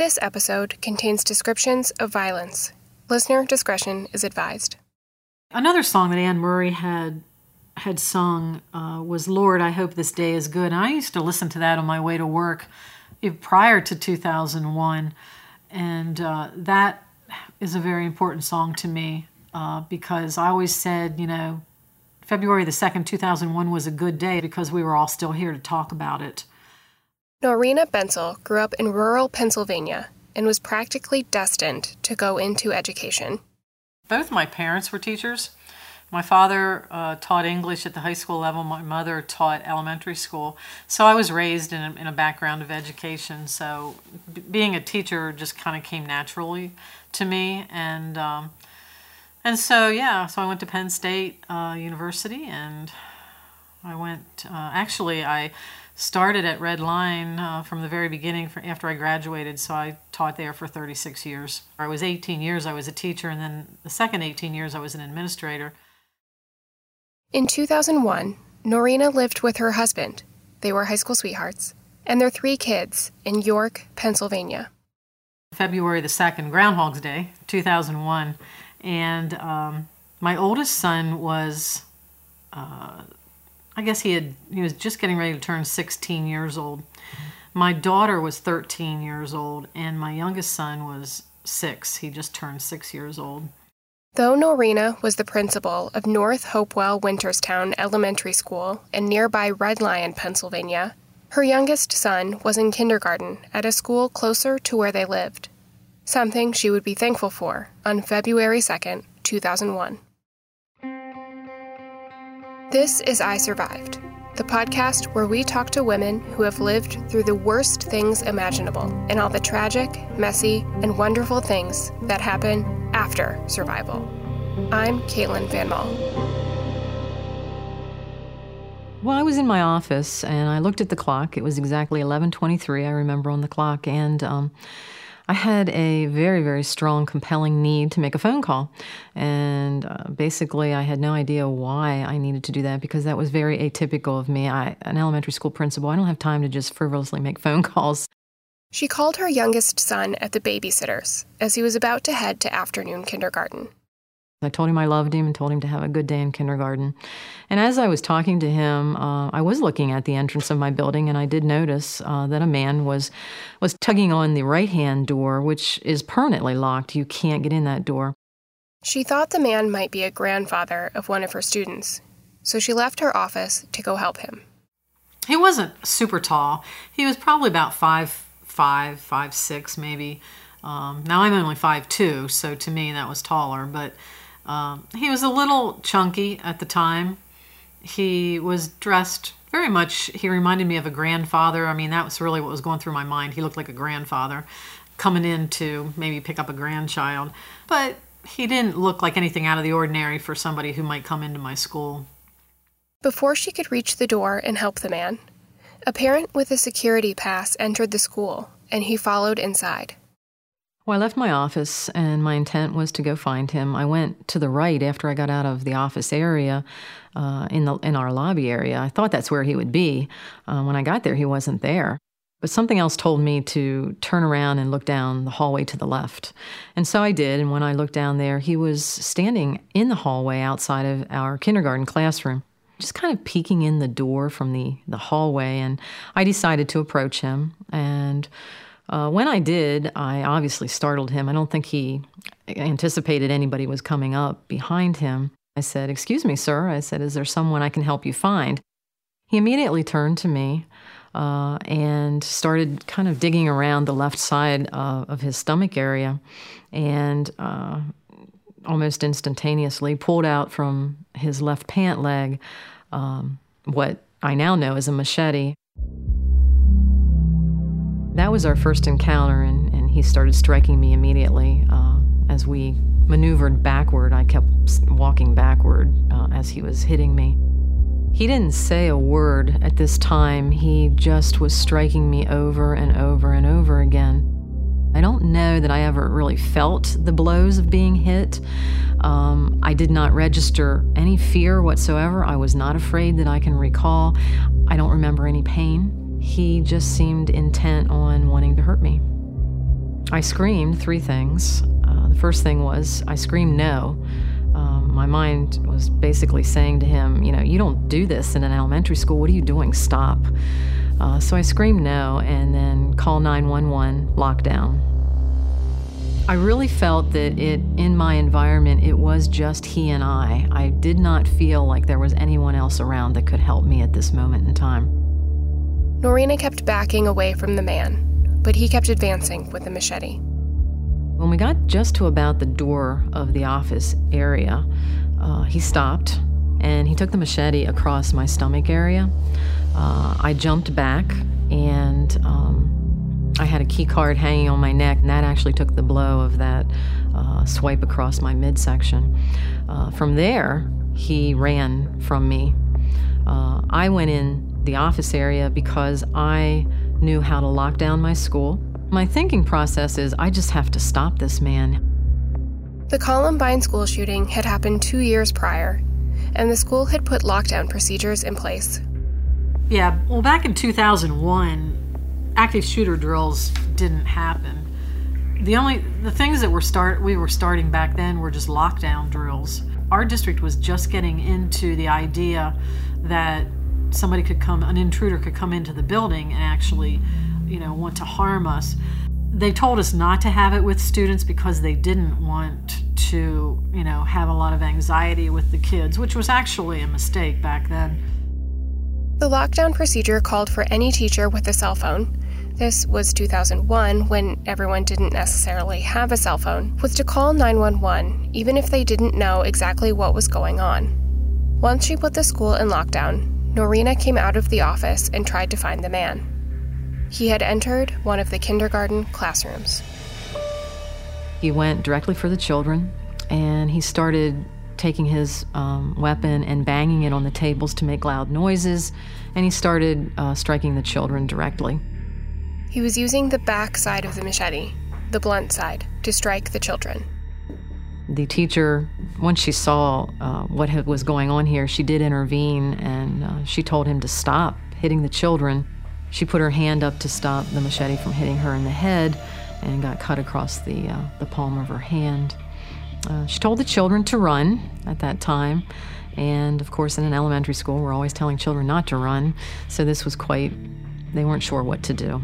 This episode contains descriptions of violence. Listener discretion is advised. Another song that Anne Murray had had sung uh, was "Lord, I Hope This Day Is Good." And I used to listen to that on my way to work prior to 2001, and uh, that is a very important song to me uh, because I always said, you know, February the 2nd, 2001 was a good day because we were all still here to talk about it. Norina Bentzel grew up in rural Pennsylvania and was practically destined to go into education. Both my parents were teachers. My father uh, taught English at the high school level. My mother taught elementary school. So I was raised in a, in a background of education. So b- being a teacher just kind of came naturally to me. And um, and so yeah, so I went to Penn State uh, University, and I went. Uh, actually, I started at Red Lion uh, from the very beginning for, after I graduated, so I taught there for 36 years. I was 18 years I was a teacher, and then the second 18 years I was an administrator. In 2001, Norina lived with her husband. They were high school sweethearts, and their three kids in York, Pennsylvania. February the 2nd, Groundhog's Day, 2001, and um, my oldest son was. Uh, I guess he had he was just getting ready to turn 16 years old. My daughter was 13 years old, and my youngest son was six. He just turned six years old. Though Norina was the principal of North Hopewell Winterstown Elementary School in nearby Red Lion, Pennsylvania, her youngest son was in kindergarten at a school closer to where they lived, something she would be thankful for on February 2nd, 2001. This is I Survived, the podcast where we talk to women who have lived through the worst things imaginable and all the tragic, messy, and wonderful things that happen after survival. I'm Caitlin Van Mall. Well, I was in my office and I looked at the clock. It was exactly 11:23. I remember on the clock, and um, I had a very, very strong, compelling need to make a phone call. And uh, basically, I had no idea why I needed to do that because that was very atypical of me. I, an elementary school principal, I don't have time to just frivolously make phone calls. She called her youngest son at the babysitter's as he was about to head to afternoon kindergarten. I told him I loved him and told him to have a good day in kindergarten. And as I was talking to him, uh, I was looking at the entrance of my building, and I did notice uh, that a man was was tugging on the right hand door, which is permanently locked. You can't get in that door. She thought the man might be a grandfather of one of her students, so she left her office to go help him. He wasn't super tall. He was probably about five five, five six maybe. Um, now I'm only five two, so to me that was taller, but um, he was a little chunky at the time. He was dressed very much, he reminded me of a grandfather. I mean, that was really what was going through my mind. He looked like a grandfather coming in to maybe pick up a grandchild. But he didn't look like anything out of the ordinary for somebody who might come into my school. Before she could reach the door and help the man, a parent with a security pass entered the school, and he followed inside. Well, I left my office and my intent was to go find him. I went to the right after I got out of the office area uh, in, the, in our lobby area. I thought that's where he would be. Uh, when I got there, he wasn't there. But something else told me to turn around and look down the hallway to the left. And so I did. And when I looked down there, he was standing in the hallway outside of our kindergarten classroom, just kind of peeking in the door from the, the hallway. And I decided to approach him. And uh, when I did, I obviously startled him. I don't think he anticipated anybody was coming up behind him. I said, Excuse me, sir. I said, Is there someone I can help you find? He immediately turned to me uh, and started kind of digging around the left side uh, of his stomach area and uh, almost instantaneously pulled out from his left pant leg um, what I now know is a machete. That was our first encounter, and, and he started striking me immediately. Uh, as we maneuvered backward, I kept walking backward uh, as he was hitting me. He didn't say a word at this time. He just was striking me over and over and over again. I don't know that I ever really felt the blows of being hit. Um, I did not register any fear whatsoever. I was not afraid that I can recall. I don't remember any pain. He just seemed intent on wanting to hurt me. I screamed three things. Uh, the first thing was I screamed no. Um, my mind was basically saying to him, You know, you don't do this in an elementary school. What are you doing? Stop. Uh, so I screamed no and then call 911, lockdown. I really felt that it in my environment it was just he and I. I did not feel like there was anyone else around that could help me at this moment in time. Norina kept backing away from the man, but he kept advancing with the machete. When we got just to about the door of the office area, uh, he stopped and he took the machete across my stomach area. Uh, I jumped back and um, I had a key card hanging on my neck, and that actually took the blow of that uh, swipe across my midsection. Uh, from there, he ran from me. Uh, I went in the office area because I knew how to lock down my school. My thinking process is I just have to stop this man. The Columbine school shooting had happened two years prior, and the school had put lockdown procedures in place. Yeah, well, back in 2001, active shooter drills didn't happen. The only the things that were start we were starting back then were just lockdown drills. Our district was just getting into the idea that somebody could come, an intruder could come into the building and actually, you know, want to harm us. They told us not to have it with students because they didn't want to, you know, have a lot of anxiety with the kids, which was actually a mistake back then. The lockdown procedure called for any teacher with a cell phone. This was 2001 when everyone didn't necessarily have a cell phone, was to call 911 even if they didn't know exactly what was going on. Once she put the school in lockdown, Norina came out of the office and tried to find the man. He had entered one of the kindergarten classrooms. He went directly for the children and he started taking his um, weapon and banging it on the tables to make loud noises, and he started uh, striking the children directly. He was using the back side of the machete, the blunt side, to strike the children. The teacher, once she saw uh, what was going on here, she did intervene and uh, she told him to stop hitting the children. She put her hand up to stop the machete from hitting her in the head and got cut across the, uh, the palm of her hand. Uh, she told the children to run at that time. And of course, in an elementary school, we're always telling children not to run. So this was quite, they weren't sure what to do.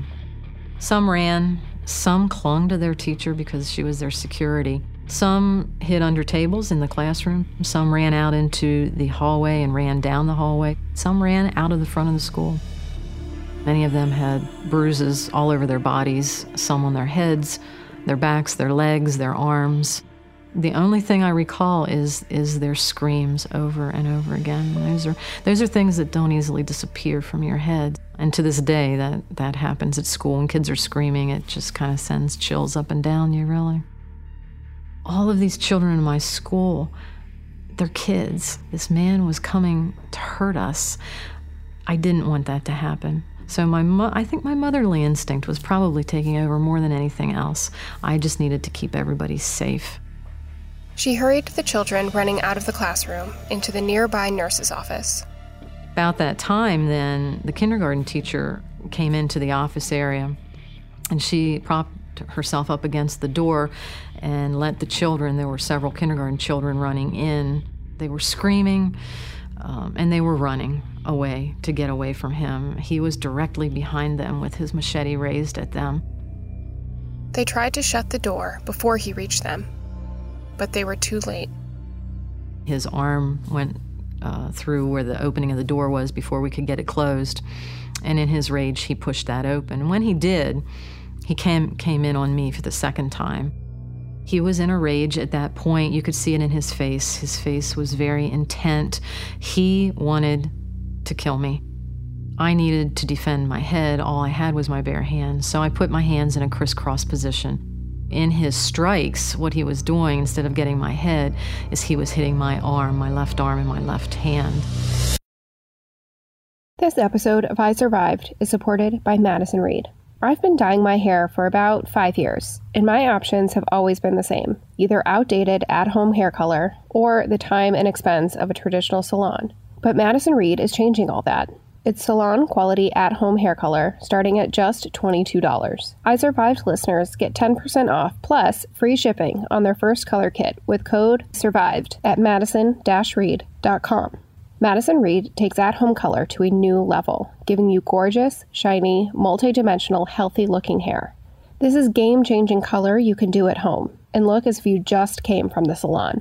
Some ran, some clung to their teacher because she was their security. Some hid under tables in the classroom. Some ran out into the hallway and ran down the hallway. Some ran out of the front of the school. Many of them had bruises all over their bodies, some on their heads, their backs, their legs, their arms. The only thing I recall is is their screams over and over again. Those are those are things that don't easily disappear from your head. And to this day that that happens at school when kids are screaming, it just kind of sends chills up and down you really all of these children in my school, they're kids. This man was coming to hurt us. I didn't want that to happen. So my mo- I think my motherly instinct was probably taking over more than anything else. I just needed to keep everybody safe. She hurried the children running out of the classroom into the nearby nurse's office. About that time, then, the kindergarten teacher came into the office area and she propped herself up against the door and let the children, there were several kindergarten children running in. They were screaming um, and they were running away to get away from him. He was directly behind them with his machete raised at them. They tried to shut the door before he reached them, but they were too late. His arm went uh, through where the opening of the door was before we could get it closed, and in his rage, he pushed that open. And when he did, he came, came in on me for the second time. He was in a rage at that point. You could see it in his face. His face was very intent. He wanted to kill me. I needed to defend my head. All I had was my bare hands. So I put my hands in a crisscross position. In his strikes, what he was doing instead of getting my head is he was hitting my arm, my left arm, and my left hand. This episode of I Survived is supported by Madison Reed. I've been dyeing my hair for about five years, and my options have always been the same either outdated at home hair color or the time and expense of a traditional salon. But Madison Reed is changing all that. It's salon quality at home hair color starting at just $22. I Survived listeners get 10% off plus free shipping on their first color kit with code SURVIVED at madison reed.com. Madison Reed takes at home color to a new level, giving you gorgeous, shiny, multi dimensional, healthy looking hair. This is game changing color you can do at home and look as if you just came from the salon.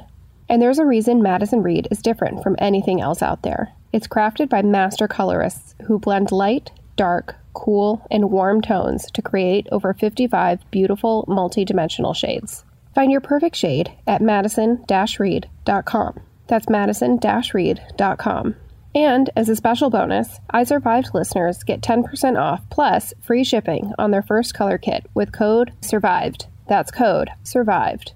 And there's a reason Madison Reed is different from anything else out there. It's crafted by master colorists who blend light, dark, cool, and warm tones to create over 55 beautiful multi-dimensional shades. Find your perfect shade at madison-reed.com. That's madison-reed.com. And as a special bonus, I Survived listeners get 10% off plus free shipping on their first color kit with code SURVIVED. That's code SURVIVED.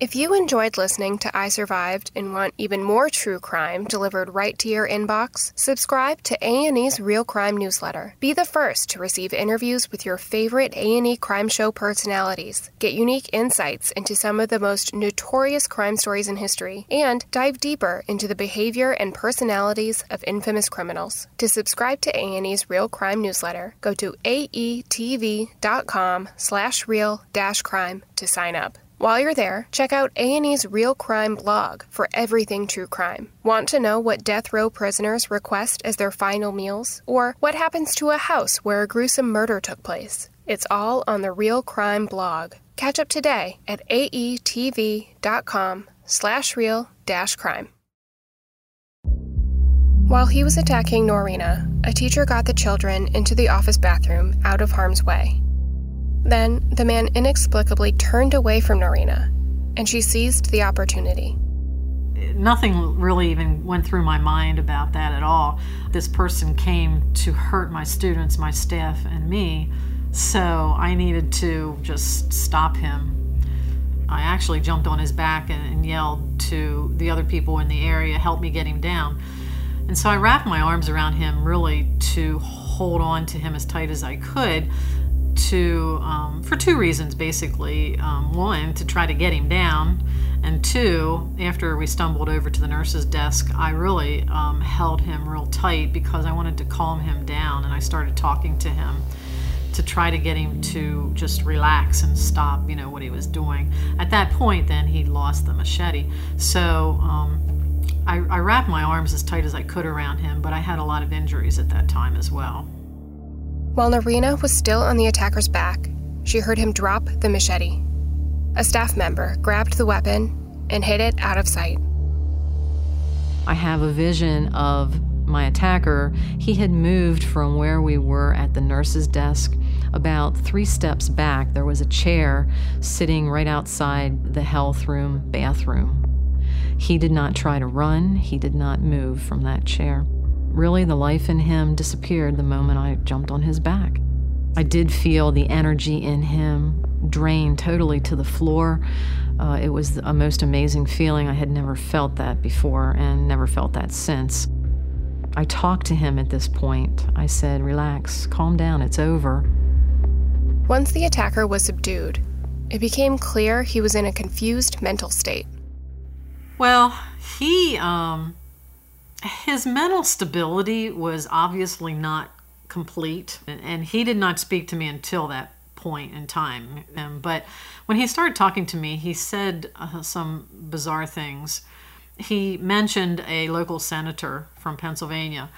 If you enjoyed listening to I Survived and want even more true crime delivered right to your inbox, subscribe to A&E's Real Crime newsletter. Be the first to receive interviews with your favorite A&E crime show personalities. Get unique insights into some of the most notorious crime stories in history and dive deeper into the behavior and personalities of infamous criminals. To subscribe to A&E's Real Crime newsletter, go to aetv.com/real-crime to sign up. While you're there, check out A&E's Real Crime blog for everything true crime. Want to know what death row prisoners request as their final meals or what happens to a house where a gruesome murder took place? It's all on the Real Crime blog. Catch up today at aetv.com/real-crime. While he was attacking Norina, a teacher got the children into the office bathroom out of harm's way. Then the man inexplicably turned away from Norina, and she seized the opportunity. Nothing really even went through my mind about that at all. This person came to hurt my students, my staff, and me, so I needed to just stop him. I actually jumped on his back and, and yelled to the other people in the area, help me get him down. And so I wrapped my arms around him really to hold on to him as tight as I could to um, for two reasons basically. Um, one to try to get him down and two after we stumbled over to the nurse's desk i really um, held him real tight because i wanted to calm him down and i started talking to him to try to get him to just relax and stop you know what he was doing. At that point then he lost the machete. So um, I, I wrapped my arms as tight as i could around him but i had a lot of injuries at that time as well while Norina was still on the attacker's back, she heard him drop the machete. A staff member grabbed the weapon and hid it out of sight. I have a vision of my attacker. He had moved from where we were at the nurse's desk. About three steps back, there was a chair sitting right outside the health room bathroom. He did not try to run, he did not move from that chair. Really, the life in him disappeared the moment I jumped on his back. I did feel the energy in him drain totally to the floor. Uh, it was a most amazing feeling. I had never felt that before and never felt that since. I talked to him at this point. I said, Relax, calm down, it's over. Once the attacker was subdued, it became clear he was in a confused mental state. Well, he um, his mental stability was obviously not complete, and he did not speak to me until that point in time. Um, but when he started talking to me, he said uh, some bizarre things. He mentioned a local senator from Pennsylvania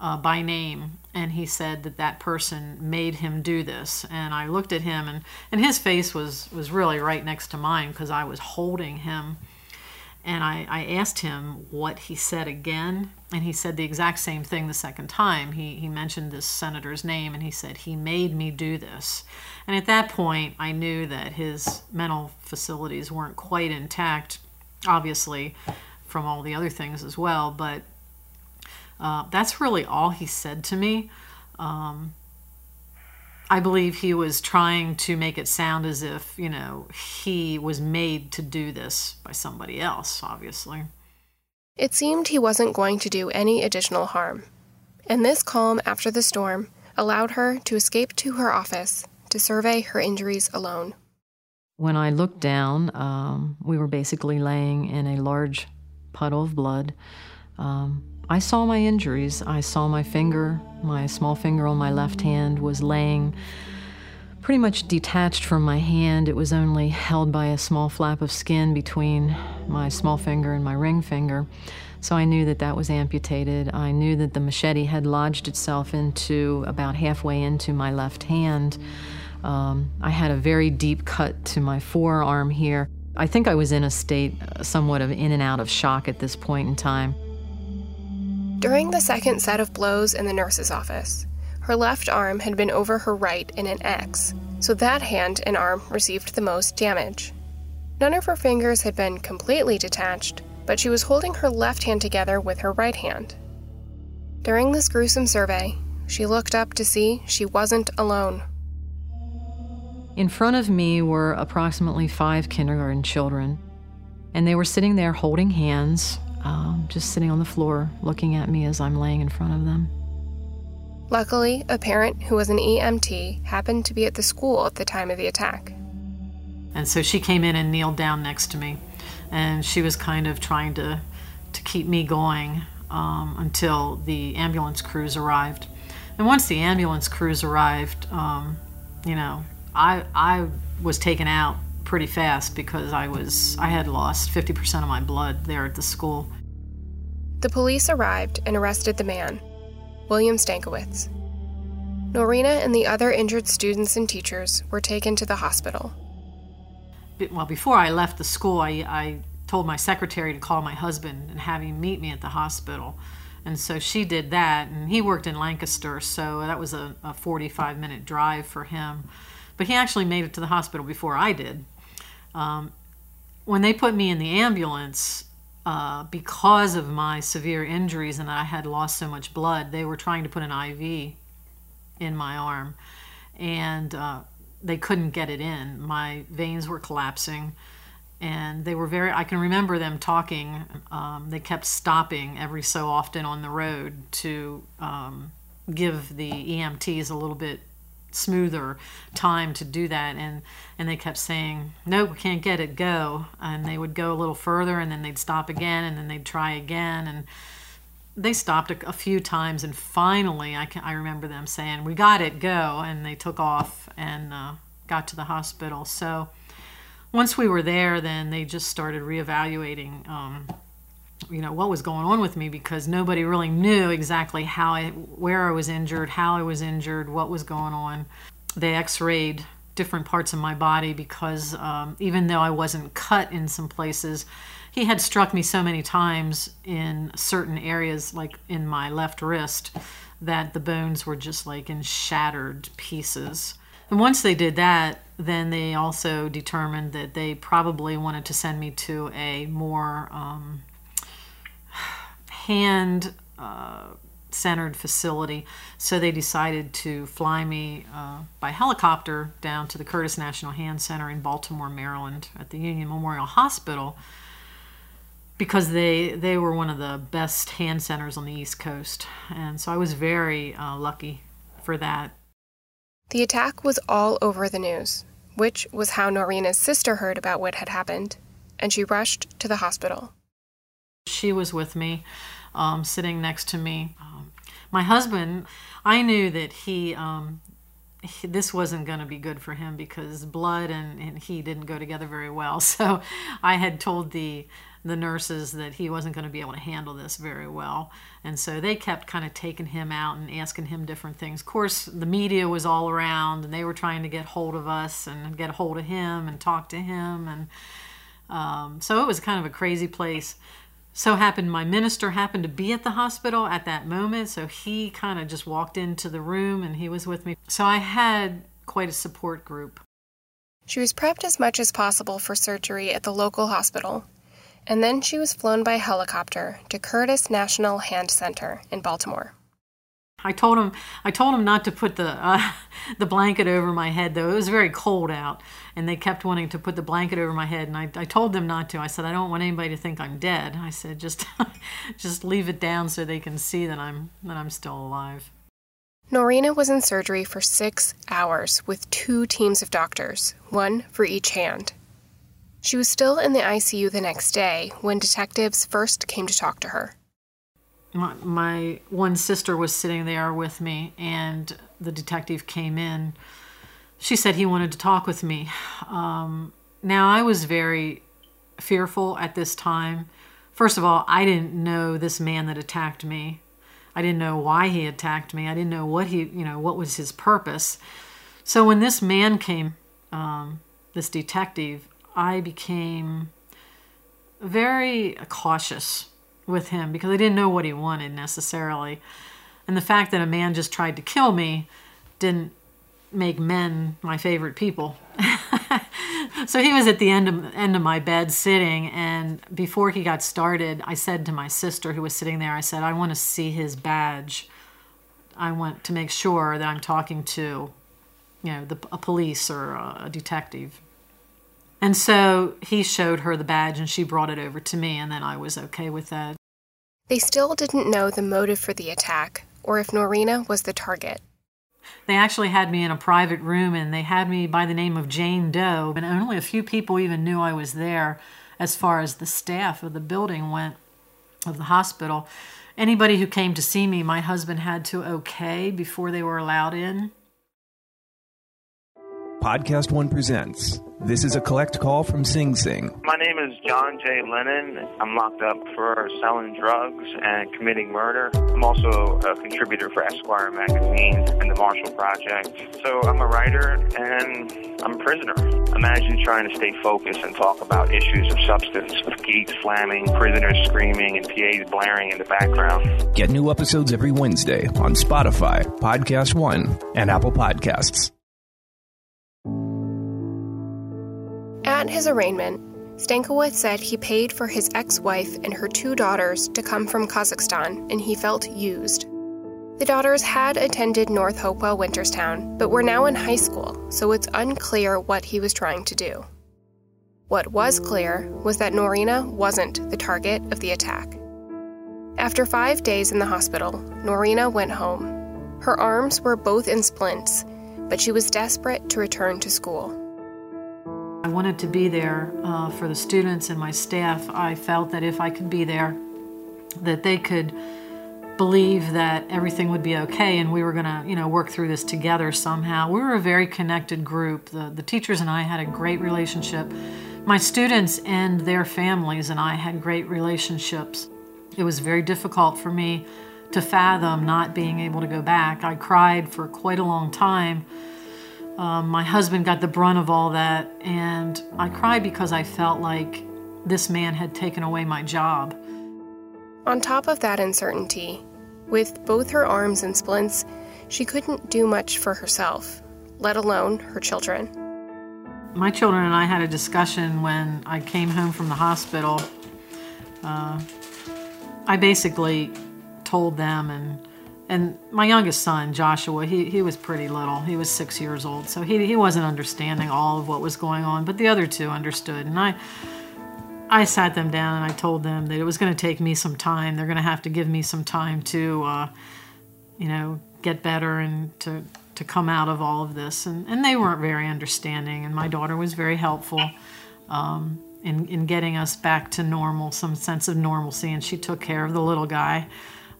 uh, by name, and he said that that person made him do this. And I looked at him, and, and his face was, was really right next to mine because I was holding him and I, I asked him what he said again, and he said the exact same thing the second time. He, he mentioned this senator's name, and he said, He made me do this. And at that point, I knew that his mental facilities weren't quite intact, obviously, from all the other things as well. But uh, that's really all he said to me. Um, I believe he was trying to make it sound as if, you know, he was made to do this by somebody else, obviously. It seemed he wasn't going to do any additional harm. And this calm after the storm allowed her to escape to her office to survey her injuries alone. When I looked down, um, we were basically laying in a large puddle of blood. Um, I saw my injuries. I saw my finger, my small finger on my left hand was laying pretty much detached from my hand. It was only held by a small flap of skin between my small finger and my ring finger. So I knew that that was amputated. I knew that the machete had lodged itself into about halfway into my left hand. Um, I had a very deep cut to my forearm here. I think I was in a state uh, somewhat of in and out of shock at this point in time. During the second set of blows in the nurse's office, her left arm had been over her right in an X, so that hand and arm received the most damage. None of her fingers had been completely detached, but she was holding her left hand together with her right hand. During this gruesome survey, she looked up to see she wasn't alone. In front of me were approximately five kindergarten children, and they were sitting there holding hands, um, just sitting on the floor looking at me as I'm laying in front of them. Luckily, a parent who was an EMT happened to be at the school at the time of the attack. And so she came in and kneeled down next to me, and she was kind of trying to, to keep me going um, until the ambulance crews arrived. And once the ambulance crews arrived, um, you know, I I was taken out pretty fast because I was I had lost 50% of my blood there at the school. The police arrived and arrested the man, William Stankiewicz. Norina and the other injured students and teachers were taken to the hospital. Well, before I left the school, I, I told my secretary to call my husband and have him meet me at the hospital. And so she did that, and he worked in Lancaster, so that was a, a 45 minute drive for him. But he actually made it to the hospital before I did. Um, when they put me in the ambulance, uh, because of my severe injuries and I had lost so much blood, they were trying to put an IV in my arm, and uh, they couldn't get it in. My veins were collapsing, and they were very. I can remember them talking. Um, they kept stopping every so often on the road to um, give the EMTs a little bit smoother time to do that. And and they kept saying no we can't get it. Go. And they would go a little further and then they'd stop again and then they'd try again. And they stopped a, a few times and finally I, can, I remember them saying we got it. Go. And they took off and uh, got to the hospital. So once we were there then they just started reevaluating um, you know what was going on with me because nobody really knew exactly how I, where I was injured, how I was injured, what was going on. They X-rayed different parts of my body because um, even though I wasn't cut in some places, he had struck me so many times in certain areas, like in my left wrist, that the bones were just like in shattered pieces. And once they did that, then they also determined that they probably wanted to send me to a more um, hand uh, centered facility. So they decided to fly me uh, by helicopter down to the Curtis National Hand Center in Baltimore, Maryland, at the Union Memorial Hospital, because they they were one of the best hand centers on the East Coast, and so I was very uh, lucky for that. The attack was all over the news, which was how Norina's sister heard about what had happened, and she rushed to the hospital. She was with me um, sitting next to me. Um, my husband, I knew that he, um, he this wasn't going to be good for him because blood and, and he didn't go together very well. So I had told the the nurses that he wasn't going to be able to handle this very well. And so they kept kind of taking him out and asking him different things. Of course, the media was all around and they were trying to get hold of us and get a hold of him and talk to him. And um, so it was kind of a crazy place so happened my minister happened to be at the hospital at that moment so he kind of just walked into the room and he was with me. So i had quite a support group. She was prepped as much as possible for surgery at the local hospital and then she was flown by helicopter to curtis national hand center in baltimore I told him I told him not to put the uh, the blanket over my head though it was very cold out and they kept wanting to put the blanket over my head and I, I told them not to I said I don't want anybody to think I'm dead I said just just leave it down so they can see that I'm that I'm still alive. Norina was in surgery for six hours with two teams of doctors, one for each hand. She was still in the ICU the next day when detectives first came to talk to her. My, my one sister was sitting there with me, and the detective came in. She said he wanted to talk with me. Um, now, I was very fearful at this time. First of all, I didn't know this man that attacked me. I didn't know why he attacked me. I didn't know what he, you know, what was his purpose. So when this man came, um, this detective, I became very cautious with him because I didn't know what he wanted necessarily. And the fact that a man just tried to kill me didn't make men my favorite people. so he was at the end of, end of my bed sitting, and before he got started, I said to my sister who was sitting there, I said, I want to see his badge. I want to make sure that I'm talking to, you know, the, a police or a, a detective. And so he showed her the badge and she brought it over to me, and then I was okay with that. They still didn't know the motive for the attack or if Norina was the target. They actually had me in a private room and they had me by the name of Jane Doe, and only a few people even knew I was there as far as the staff of the building went, of the hospital. Anybody who came to see me, my husband had to okay before they were allowed in. Podcast One presents. This is a collect call from Sing Sing. My name is John J. Lennon. I'm locked up for selling drugs and committing murder. I'm also a contributor for Esquire magazine and the Marshall Project. So I'm a writer and I'm a prisoner. Imagine trying to stay focused and talk about issues of substance with geeks slamming, prisoners screaming, and PAs blaring in the background. Get new episodes every Wednesday on Spotify, Podcast One, and Apple Podcasts. At his arraignment, Stankiewicz said he paid for his ex wife and her two daughters to come from Kazakhstan and he felt used. The daughters had attended North Hopewell Winterstown, but were now in high school, so it's unclear what he was trying to do. What was clear was that Norina wasn't the target of the attack. After five days in the hospital, Norina went home. Her arms were both in splints, but she was desperate to return to school. I wanted to be there uh, for the students and my staff. I felt that if I could be there, that they could believe that everything would be okay and we were going to, you know, work through this together somehow. We were a very connected group. The, the teachers and I had a great relationship. My students and their families and I had great relationships. It was very difficult for me to fathom not being able to go back. I cried for quite a long time um, my husband got the brunt of all that, and I cried because I felt like this man had taken away my job. On top of that uncertainty, with both her arms in splints, she couldn't do much for herself, let alone her children. My children and I had a discussion when I came home from the hospital. Uh, I basically told them and and my youngest son joshua he, he was pretty little. He was six years old. So he, he wasn't understanding all of what was going on but the other two understood. And i i sat them down and i told them that it was going to take me some time. They're going to have to give me some time to uh, you know get better and to to come out of all of this. And, and they weren't very understanding. And my daughter was very helpful um, in, in getting us back to normal some sense of normalcy. And she took care of the little guy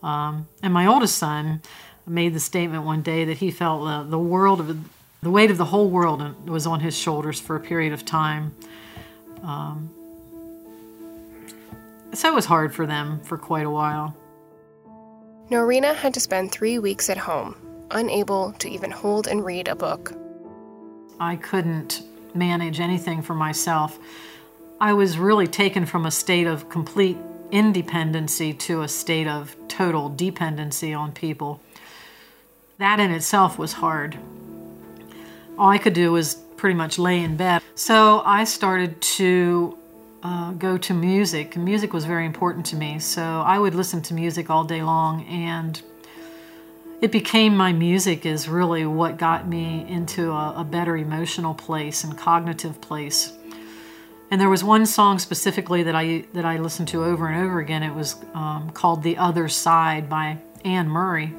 um, and my oldest son made the statement one day that he felt uh, the world of the weight of the whole world was on his shoulders for a period of time. Um, so it was hard for them for quite a while. Norina had to spend three weeks at home, unable to even hold and read a book. I couldn't manage anything for myself. I was really taken from a state of complete independency to a state of total dependency on people. That in itself was hard. All I could do was pretty much lay in bed. So I started to uh, go to music. Music was very important to me, so I would listen to music all day long, and it became my music is really what got me into a, a better emotional place and cognitive place. And there was one song specifically that I that I listened to over and over again. It was um, called "The Other Side" by Anne Murray.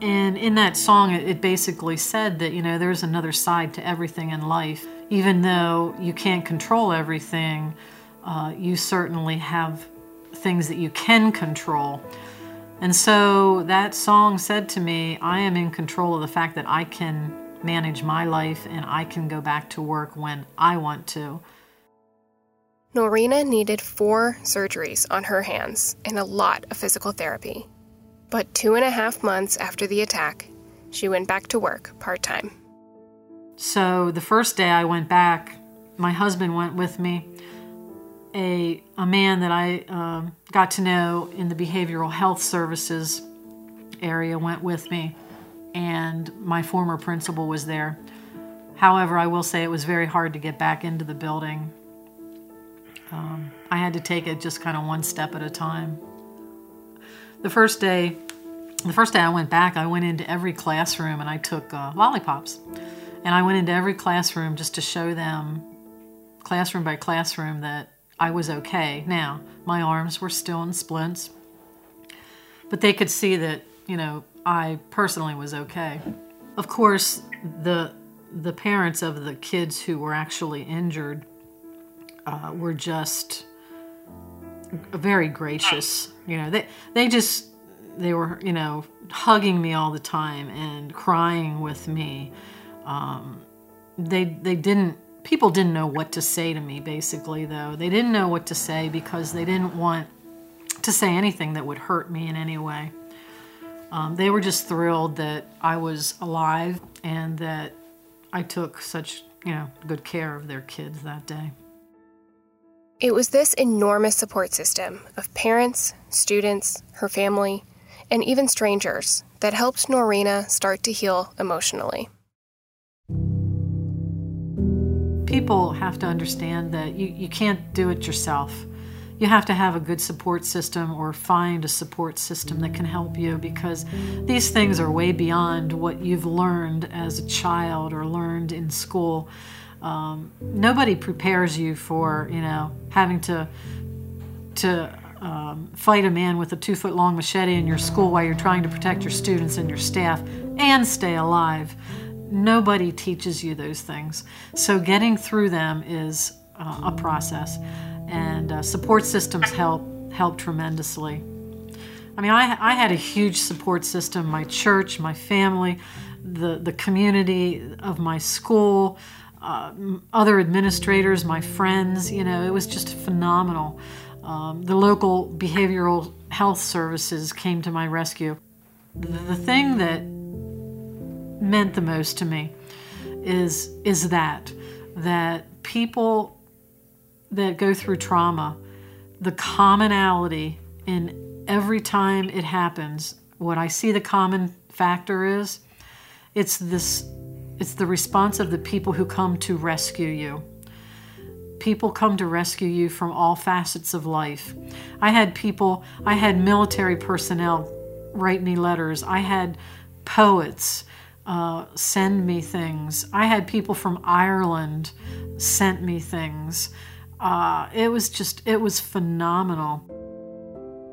And in that song, it, it basically said that you know there's another side to everything in life. Even though you can't control everything, uh, you certainly have things that you can control. And so that song said to me, I am in control of the fact that I can manage my life and I can go back to work when I want to. Norina needed four surgeries on her hands and a lot of physical therapy. But two and a half months after the attack, she went back to work part time. So the first day I went back, my husband went with me. A, a man that I um, got to know in the behavioral health services area went with me, and my former principal was there. However, I will say it was very hard to get back into the building. Um, I had to take it just kind of one step at a time. The first day, the first day I went back, I went into every classroom and I took uh, lollipops. And I went into every classroom just to show them, classroom by classroom, that I was okay. Now, my arms were still in splints, but they could see that, you know, I personally was okay. Of course, the the parents of the kids who were actually injured uh, were just very gracious. You know, they they just they were you know hugging me all the time and crying with me. Um, they they didn't people didn't know what to say to me basically though they didn't know what to say because they didn't want to say anything that would hurt me in any way. Um, they were just thrilled that I was alive and that I took such you know good care of their kids that day. It was this enormous support system of parents, students, her family, and even strangers that helped Norina start to heal emotionally. People have to understand that you, you can't do it yourself. You have to have a good support system or find a support system that can help you because these things are way beyond what you've learned as a child or learned in school. Um, nobody prepares you for you know having to to um, fight a man with a two foot long machete in your school while you're trying to protect your students and your staff and stay alive. Nobody teaches you those things. So getting through them is uh, a process, and uh, support systems help help tremendously. I mean, I, I had a huge support system my church, my family, the, the community of my school uh, other administrators, my friends. You know, it was just phenomenal. Um, the local behavioral health services came to my rescue. The, the thing that meant the most to me is is that that people that go through trauma, the commonality in every time it happens, what I see the common factor is, it's this it's the response of the people who come to rescue you. People come to rescue you from all facets of life. I had people, I had military personnel write me letters. I had poets uh, send me things. I had people from Ireland sent me things. Uh, it was just, it was phenomenal.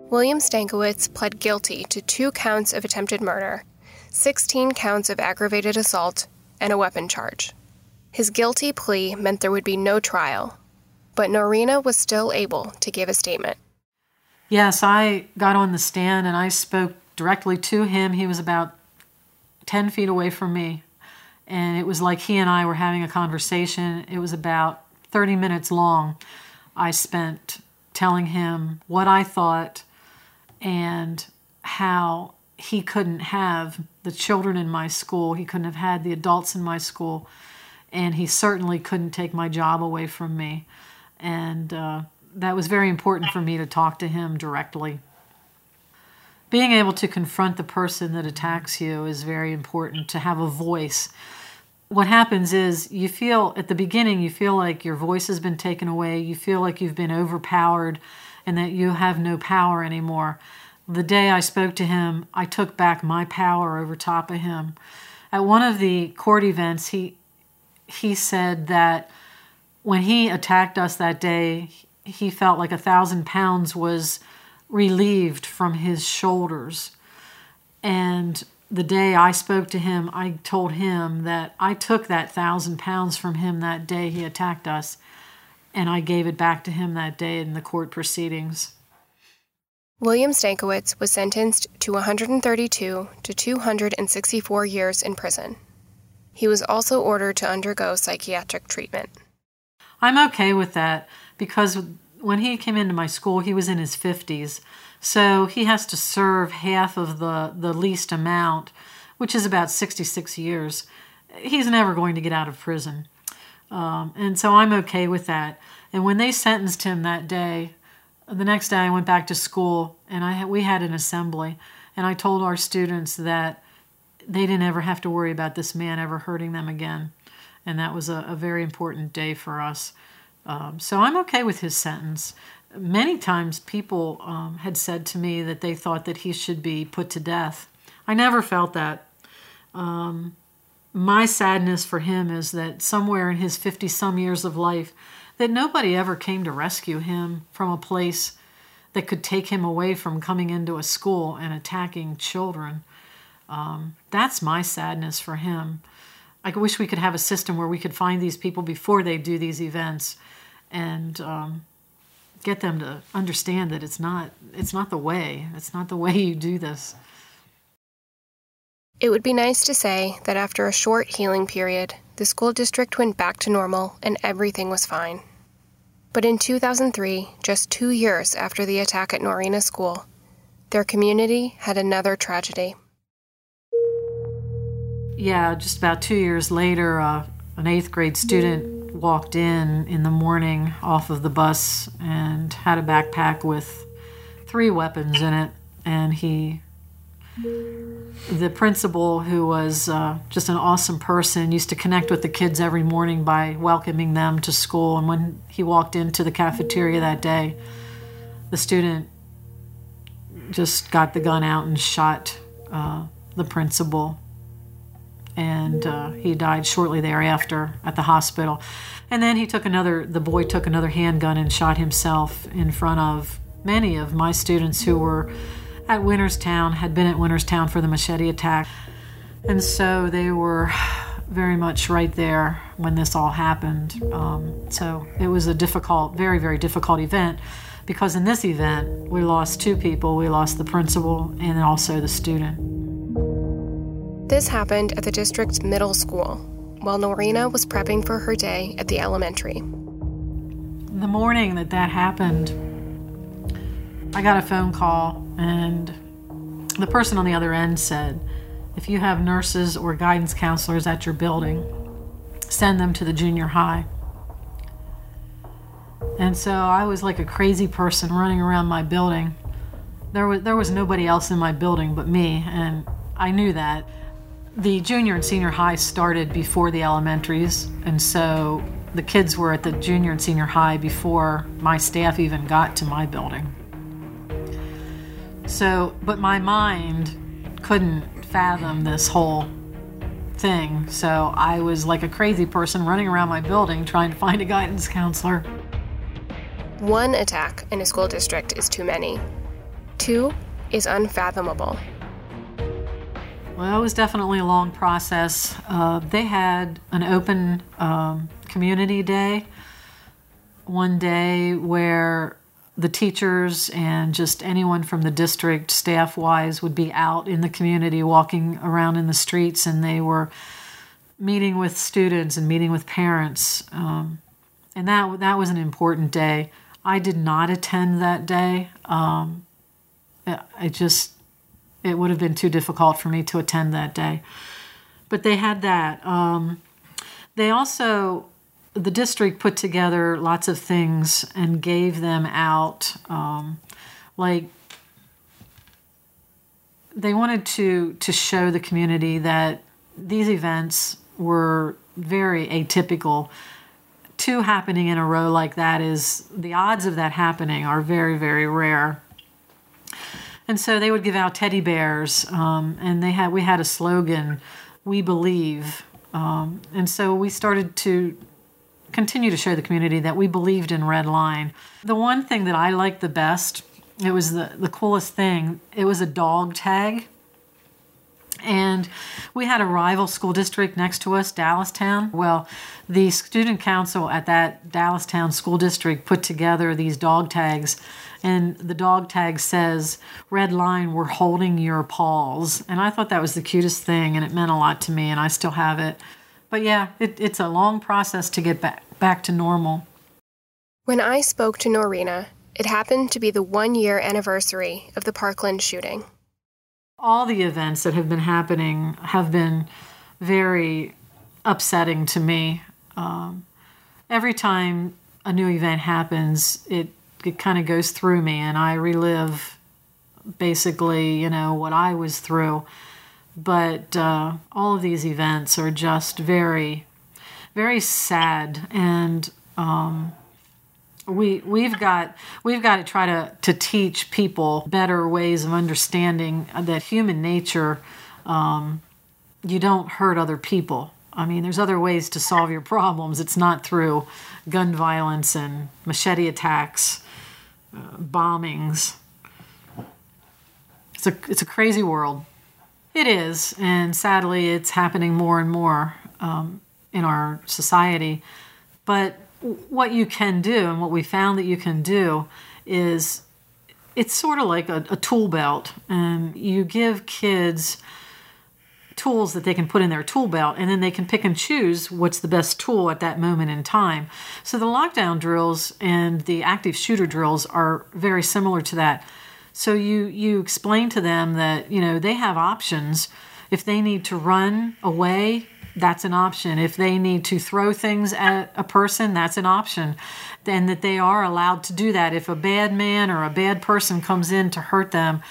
William Stankiewicz pled guilty to two counts of attempted murder, 16 counts of aggravated assault, and a weapon charge. His guilty plea meant there would be no trial, but Norina was still able to give a statement. Yes, I got on the stand and I spoke directly to him. He was about 10 feet away from me, and it was like he and I were having a conversation. It was about 30 minutes long. I spent telling him what I thought and how he couldn't have the children in my school, he couldn't have had the adults in my school, and he certainly couldn't take my job away from me. And uh, that was very important for me to talk to him directly. Being able to confront the person that attacks you is very important to have a voice. What happens is you feel at the beginning, you feel like your voice has been taken away, you feel like you've been overpowered, and that you have no power anymore. The day I spoke to him, I took back my power over top of him. At one of the court events, he he said that when he attacked us that day, he felt like a thousand pounds was relieved from his shoulders. And the day I spoke to him, I told him that I took that thousand pounds from him that day he attacked us, and I gave it back to him that day in the court proceedings. William Stankiewicz was sentenced to 132 to 264 years in prison. He was also ordered to undergo psychiatric treatment. I'm okay with that because when he came into my school, he was in his 50s. So he has to serve half of the, the least amount, which is about 66 years. He's never going to get out of prison. Um, and so I'm okay with that. And when they sentenced him that day, the next day I went back to school and I we had an assembly and I told our students that they didn't ever have to worry about this man ever hurting them again. And that was a, a very important day for us. Um, so I'm okay with his sentence. Many times people um, had said to me that they thought that he should be put to death. I never felt that. Um, my sadness for him is that somewhere in his 50 some years of life, that nobody ever came to rescue him from a place that could take him away from coming into a school and attacking children. Um, that's my sadness for him. I wish we could have a system where we could find these people before they do these events and um, get them to understand that it's not it's not the way. It's not the way you do this. It would be nice to say that after a short healing period, the school district went back to normal and everything was fine. But in 2003, just two years after the attack at Norina School, their community had another tragedy. Yeah, just about two years later, uh, an eighth grade student walked in in the morning off of the bus and had a backpack with three weapons in it, and he the principal, who was uh, just an awesome person, used to connect with the kids every morning by welcoming them to school. And when he walked into the cafeteria that day, the student just got the gun out and shot uh, the principal. And uh, he died shortly thereafter at the hospital. And then he took another, the boy took another handgun and shot himself in front of many of my students who were at Winterstown, had been at Winterstown for the machete attack. And so they were very much right there when this all happened. Um, so it was a difficult, very, very difficult event because in this event, we lost two people. We lost the principal and also the student. This happened at the district's middle school while Norina was prepping for her day at the elementary. The morning that that happened, I got a phone call and the person on the other end said, if you have nurses or guidance counselors at your building, send them to the junior high. And so I was like a crazy person running around my building. There was there was nobody else in my building but me, and I knew that. The junior and senior high started before the elementaries, and so the kids were at the junior and senior high before my staff even got to my building. So, but my mind couldn't fathom this whole thing. So I was like a crazy person running around my building trying to find a guidance counselor. One attack in a school district is too many. Two is unfathomable. Well, it was definitely a long process. Uh, they had an open um, community day one day where the teachers and just anyone from the district, staff wise, would be out in the community walking around in the streets and they were meeting with students and meeting with parents. Um, and that, that was an important day. I did not attend that day. Um, it, just, it would have been too difficult for me to attend that day. But they had that. Um, they also the district put together lots of things and gave them out. Um, like they wanted to to show the community that these events were very atypical. Two happening in a row like that is the odds of that happening are very very rare. And so they would give out teddy bears, um, and they had we had a slogan, "We believe." Um, and so we started to continue to show the community that we believed in Red Lion. The one thing that I liked the best, it was the, the coolest thing, it was a dog tag. And we had a rival school district next to us, Dallastown. Well, the student council at that Dallastown school district put together these dog tags. And the dog tag says, Red Lion, we're holding your paws. And I thought that was the cutest thing, and it meant a lot to me, and I still have it. But yeah, it, it's a long process to get back, back to normal. When I spoke to Norina, it happened to be the one year anniversary of the Parkland shooting. All the events that have been happening have been very upsetting to me. Um, every time a new event happens, it, it kind of goes through me, and I relive basically, you know, what I was through. But uh, all of these events are just very, very sad, and um, we we've got we've got to try to to teach people better ways of understanding that human nature um, you don't hurt other people. I mean there's other ways to solve your problems. It's not through gun violence and machete attacks uh, bombings. It's a it's a crazy world. It is and sadly it's happening more and more um, in our society. But what you can do and what we found that you can do is it's sort of like a, a, tool belt. And you give kids tools that they can put in their tool belt and then they can pick and choose what's the best tool at that moment in time. So the lockdown drills and the active shooter drills are very similar to that. So you you explain to them that you know they have options. If they need to run away that's an option. If they need to throw things at a person, that's an option. Then that they are allowed to do that. If a bad man or a bad person comes in to hurt them,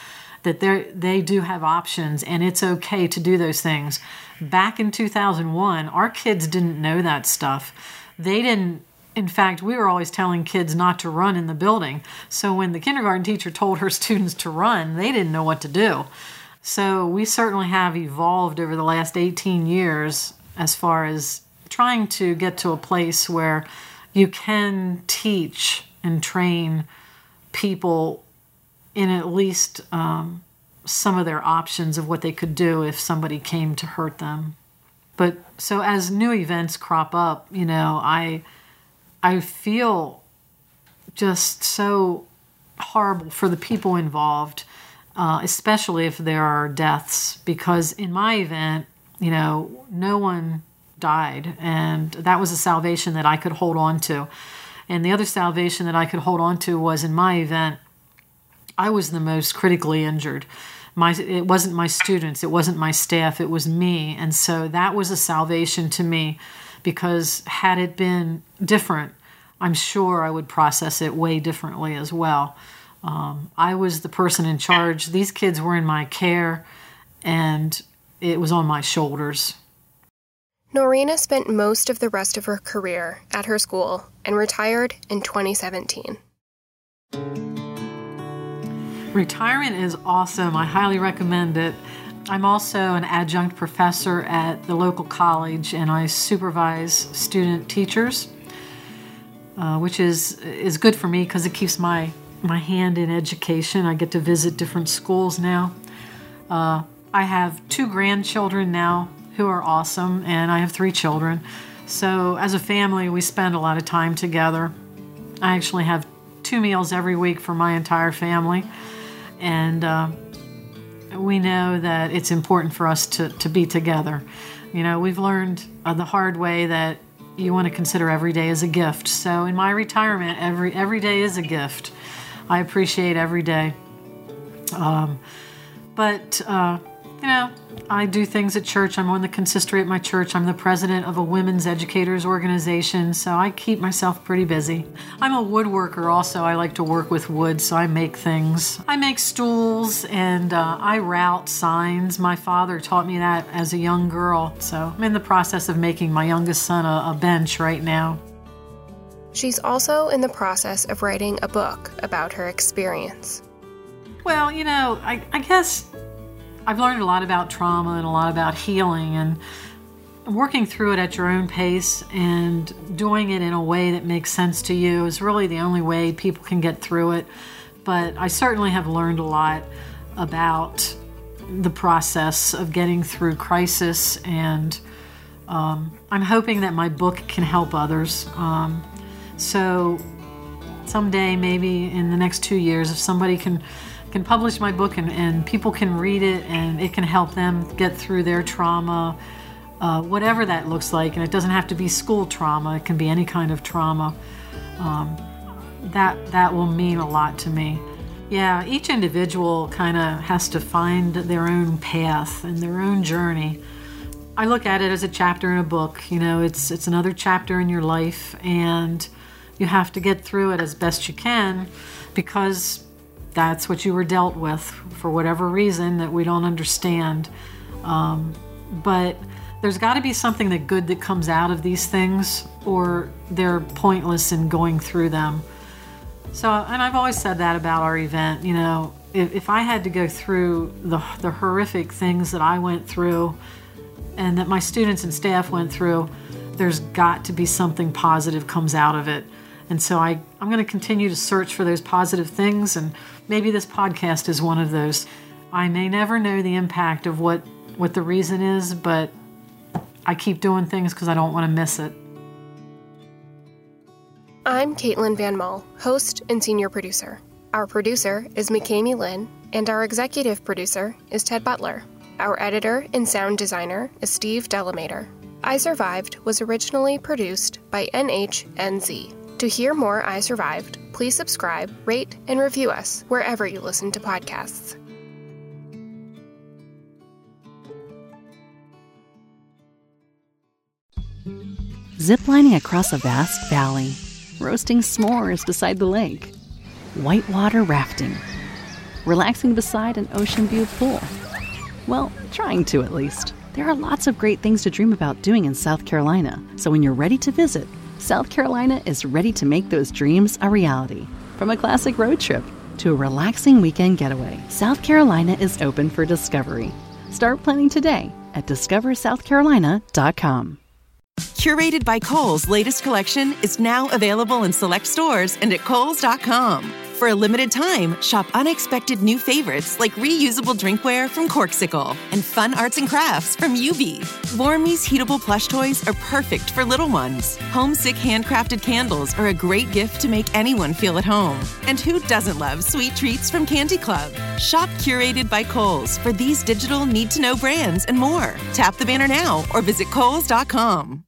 that they they do have options and it's okay to do those things. Back in 2001, our kids didn't know that stuff. They didn't in fact, we were always telling kids not to run in the building. So when the kindergarten teacher told her students to run, they didn't know what to do. So we certainly have evolved over the last 18 years as far as trying to get to a place where you can teach and train people in at least um, some of their options of what they could do if somebody came to hurt them. But so as new events crop up, you know, I I feel just so horrible for the people involved uh, especially if there are deaths, because in my event, you know, no one died, and that was a salvation that I could hold on to. And the other salvation that I could hold on to was in my event, I was the most critically injured. My, it wasn't my students, it wasn't my staff, it was me. And so that was a salvation to me because had it been different, I'm sure I would process it way differently as well. Um, I was the person in charge. These kids were in my care, and it was on my shoulders. Norina spent most of the rest of her career at her school and retired in 2017. Retirement is awesome. I highly recommend it. I'm also an adjunct professor at the local college and I supervise student teachers, uh, which is, is good for me because it keeps my my hand in education. I get to visit different schools now. Uh, I have two grandchildren now who are awesome, and I have three children. So, as a family, we spend a lot of time together. I actually have two meals every week for my entire family, and uh, we know that it's important for us to, to be together. You know, we've learned uh, the hard way that you want to consider every day as a gift. So, in my retirement, every every day is a gift. I appreciate every day. Um, but, uh, you know, I do things at church. I'm on the consistory at my church. I'm the president of a women's educators organization, so I keep myself pretty busy. I'm a woodworker also. I like to work with wood, so I make things. I make stools and uh, I route signs. My father taught me that as a young girl, so I'm in the process of making my youngest son a, a bench right now. She's also in the process of writing a book about her experience. Well, you know, I, I guess I've learned a lot about trauma and a lot about healing and working through it at your own pace and doing it in a way that makes sense to you is really the only way people can get through it. But I certainly have learned a lot about the process of getting through crisis, and um, I'm hoping that my book can help others. Um, so someday, maybe in the next two years, if somebody can can publish my book and, and people can read it and it can help them get through their trauma, uh, whatever that looks like, and it doesn't have to be school trauma; it can be any kind of trauma. Um, that that will mean a lot to me. Yeah, each individual kind of has to find their own path and their own journey. I look at it as a chapter in a book. You know, it's it's another chapter in your life, and you have to get through it as best you can, because that's what you were dealt with for whatever reason that we don't understand. Um, but there's got to be something that good that comes out of these things, or they're pointless in going through them. So, and I've always said that about our event. You know, if, if I had to go through the, the horrific things that I went through and that my students and staff went through, there's got to be something positive comes out of it. And so I, I'm going to continue to search for those positive things, and maybe this podcast is one of those. I may never know the impact of what, what the reason is, but I keep doing things because I don't want to miss it. I'm Caitlin Van Mull, host and senior producer. Our producer is McKamey Lynn, and our executive producer is Ted Butler. Our editor and sound designer is Steve Delamater. I Survived was originally produced by NHNZ. To hear more I Survived, please subscribe, rate, and review us wherever you listen to podcasts. Ziplining across a vast valley roasting s'mores beside the lake, whitewater rafting, relaxing beside an ocean view pool. Well, trying to at least. There are lots of great things to dream about doing in South Carolina, so when you're ready to visit, South Carolina is ready to make those dreams a reality. From a classic road trip to a relaxing weekend getaway, South Carolina is open for discovery. Start planning today at discoversouthcarolina.com. Curated by Kohl's latest collection is now available in select stores and at Kohl's.com. For a limited time, shop unexpected new favorites like reusable drinkware from Corkcicle and fun arts and crafts from UV. Warmies heatable plush toys are perfect for little ones. Homesick handcrafted candles are a great gift to make anyone feel at home. And who doesn't love sweet treats from Candy Club? Shop curated by Kohl's for these digital need to know brands and more. Tap the banner now or visit Kohl's.com.